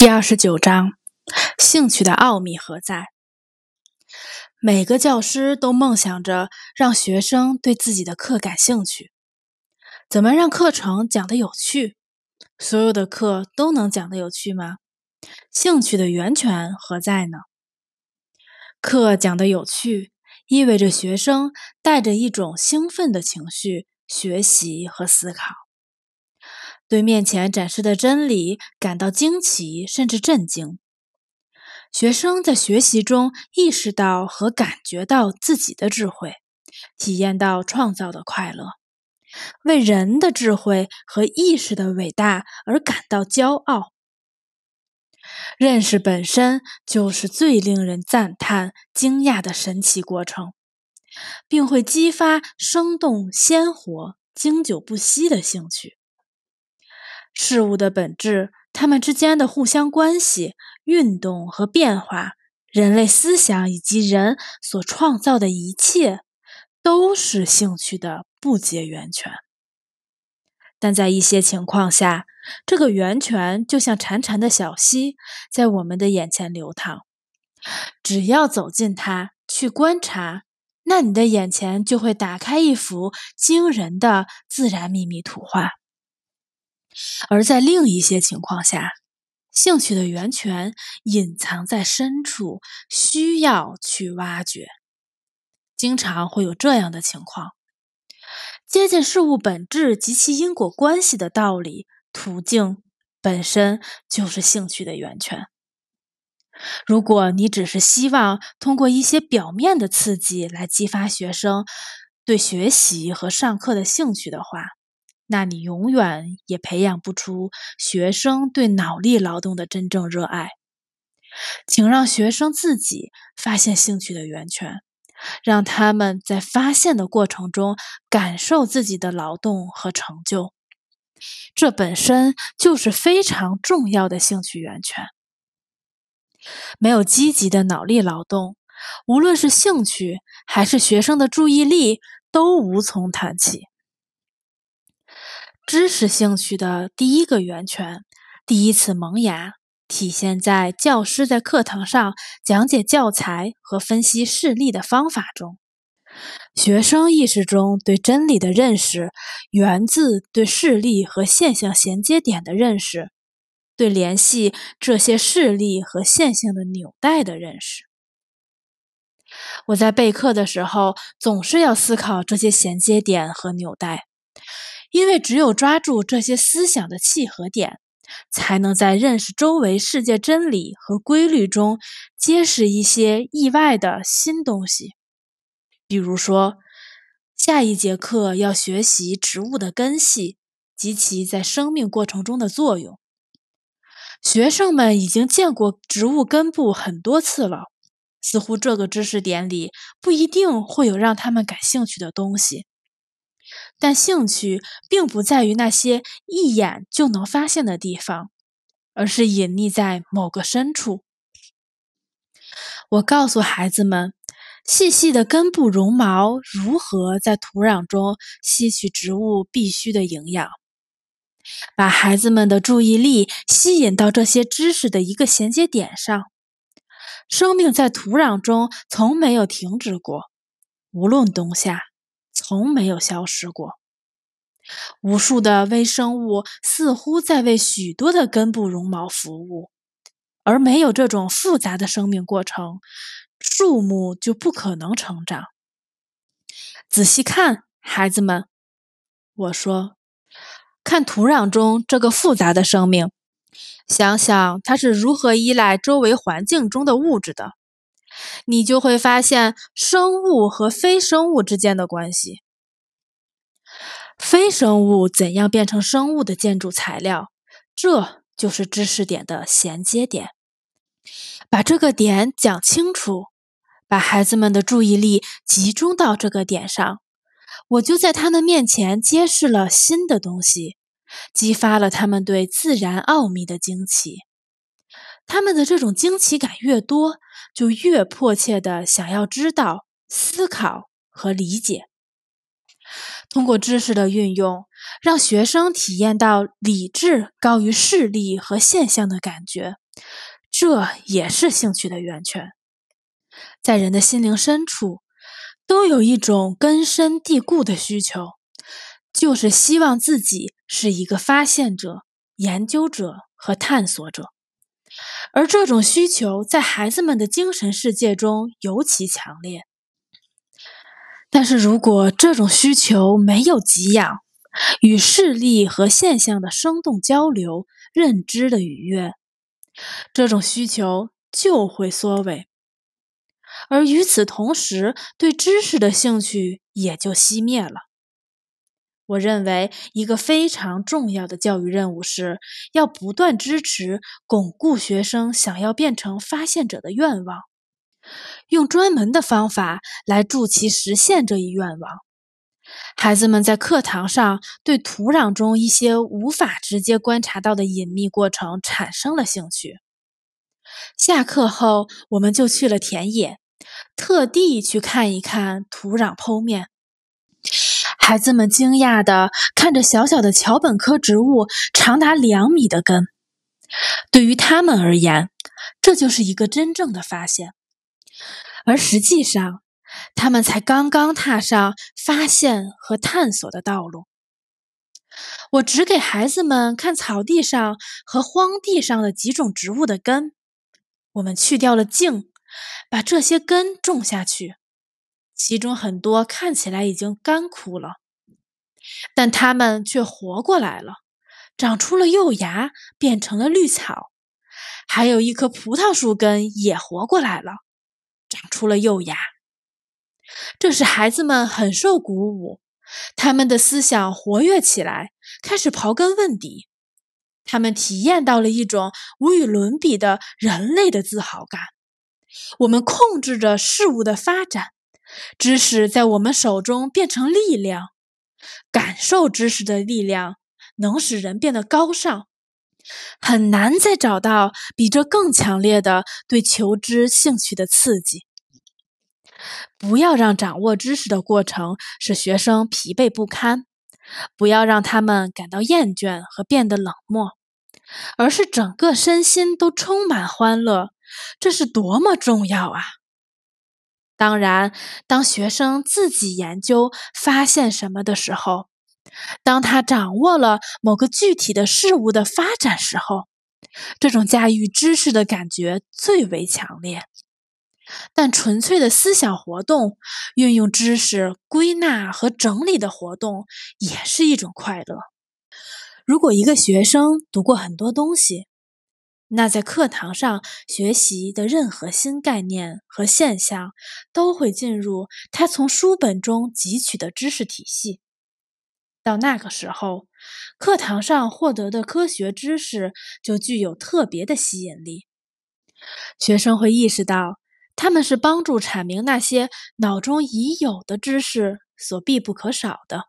第二十九章，兴趣的奥秘何在？每个教师都梦想着让学生对自己的课感兴趣。怎么让课程讲得有趣？所有的课都能讲得有趣吗？兴趣的源泉何在呢？课讲得有趣，意味着学生带着一种兴奋的情绪学习和思考。对面前展示的真理感到惊奇，甚至震惊。学生在学习中意识到和感觉到自己的智慧，体验到创造的快乐，为人的智慧和意识的伟大而感到骄傲。认识本身就是最令人赞叹、惊讶的神奇过程，并会激发生动、鲜活、经久不息的兴趣。事物的本质，它们之间的互相关系、运动和变化，人类思想以及人所创造的一切，都是兴趣的不竭源泉。但在一些情况下，这个源泉就像潺潺的小溪，在我们的眼前流淌。只要走进它，去观察，那你的眼前就会打开一幅惊人的自然秘密图画。而在另一些情况下，兴趣的源泉隐藏在深处，需要去挖掘。经常会有这样的情况：接近事物本质及其因果关系的道理途径，本身就是兴趣的源泉。如果你只是希望通过一些表面的刺激来激发学生对学习和上课的兴趣的话，那你永远也培养不出学生对脑力劳动的真正热爱。请让学生自己发现兴趣的源泉，让他们在发现的过程中感受自己的劳动和成就。这本身就是非常重要的兴趣源泉。没有积极的脑力劳动，无论是兴趣还是学生的注意力，都无从谈起。知识兴趣的第一个源泉，第一次萌芽，体现在教师在课堂上讲解教材和分析事例的方法中。学生意识中对真理的认识，源自对事例和现象衔接点的认识，对联系这些事例和现象的纽带的认识。我在备课的时候，总是要思考这些衔接点和纽带。因为只有抓住这些思想的契合点，才能在认识周围世界真理和规律中，揭示一些意外的新东西。比如说，下一节课要学习植物的根系及其在生命过程中的作用。学生们已经见过植物根部很多次了，似乎这个知识点里不一定会有让他们感兴趣的东西。但兴趣并不在于那些一眼就能发现的地方，而是隐匿在某个深处。我告诉孩子们，细细的根部绒毛如何在土壤中吸取植物必需的营养，把孩子们的注意力吸引到这些知识的一个衔接点上。生命在土壤中从没有停止过，无论冬夏。从没有消失过。无数的微生物似乎在为许多的根部绒毛服务，而没有这种复杂的生命过程，树木就不可能成长。仔细看，孩子们，我说，看土壤中这个复杂的生命，想想它是如何依赖周围环境中的物质的。你就会发现生物和非生物之间的关系。非生物怎样变成生物的建筑材料？这就是知识点的衔接点。把这个点讲清楚，把孩子们的注意力集中到这个点上，我就在他们面前揭示了新的东西，激发了他们对自然奥秘的惊奇。他们的这种惊奇感越多，就越迫切的想要知道、思考和理解。通过知识的运用，让学生体验到理智高于视力和现象的感觉，这也是兴趣的源泉。在人的心灵深处，都有一种根深蒂固的需求，就是希望自己是一个发现者、研究者和探索者。而这种需求在孩子们的精神世界中尤其强烈。但是如果这种需求没有给养，与事例和现象的生动交流，认知的愉悦，这种需求就会缩尾，而与此同时，对知识的兴趣也就熄灭了。我认为，一个非常重要的教育任务是要不断支持、巩固学生想要变成发现者的愿望，用专门的方法来助其实现这一愿望。孩子们在课堂上对土壤中一些无法直接观察到的隐秘过程产生了兴趣。下课后，我们就去了田野，特地去看一看土壤剖面。孩子们惊讶地看着小小的桥本科植物长达两米的根，对于他们而言，这就是一个真正的发现，而实际上。他们才刚刚踏上发现和探索的道路。我只给孩子们看草地上和荒地上的几种植物的根。我们去掉了茎，把这些根种下去。其中很多看起来已经干枯了，但它们却活过来了，长出了幼芽，变成了绿草。还有一棵葡萄树根也活过来了，长出了幼芽。这使孩子们很受鼓舞，他们的思想活跃起来，开始刨根问底。他们体验到了一种无与伦比的人类的自豪感。我们控制着事物的发展，知识在我们手中变成力量。感受知识的力量能使人变得高尚。很难再找到比这更强烈的对求知兴趣的刺激。不要让掌握知识的过程使学生疲惫不堪，不要让他们感到厌倦和变得冷漠，而是整个身心都充满欢乐。这是多么重要啊！当然，当学生自己研究发现什么的时候，当他掌握了某个具体的事物的发展时候，这种驾驭知识的感觉最为强烈。但纯粹的思想活动，运用知识归纳和整理的活动，也是一种快乐。如果一个学生读过很多东西，那在课堂上学习的任何新概念和现象，都会进入他从书本中汲取的知识体系。到那个时候，课堂上获得的科学知识就具有特别的吸引力。学生会意识到。他们是帮助阐明那些脑中已有的知识所必不可少的。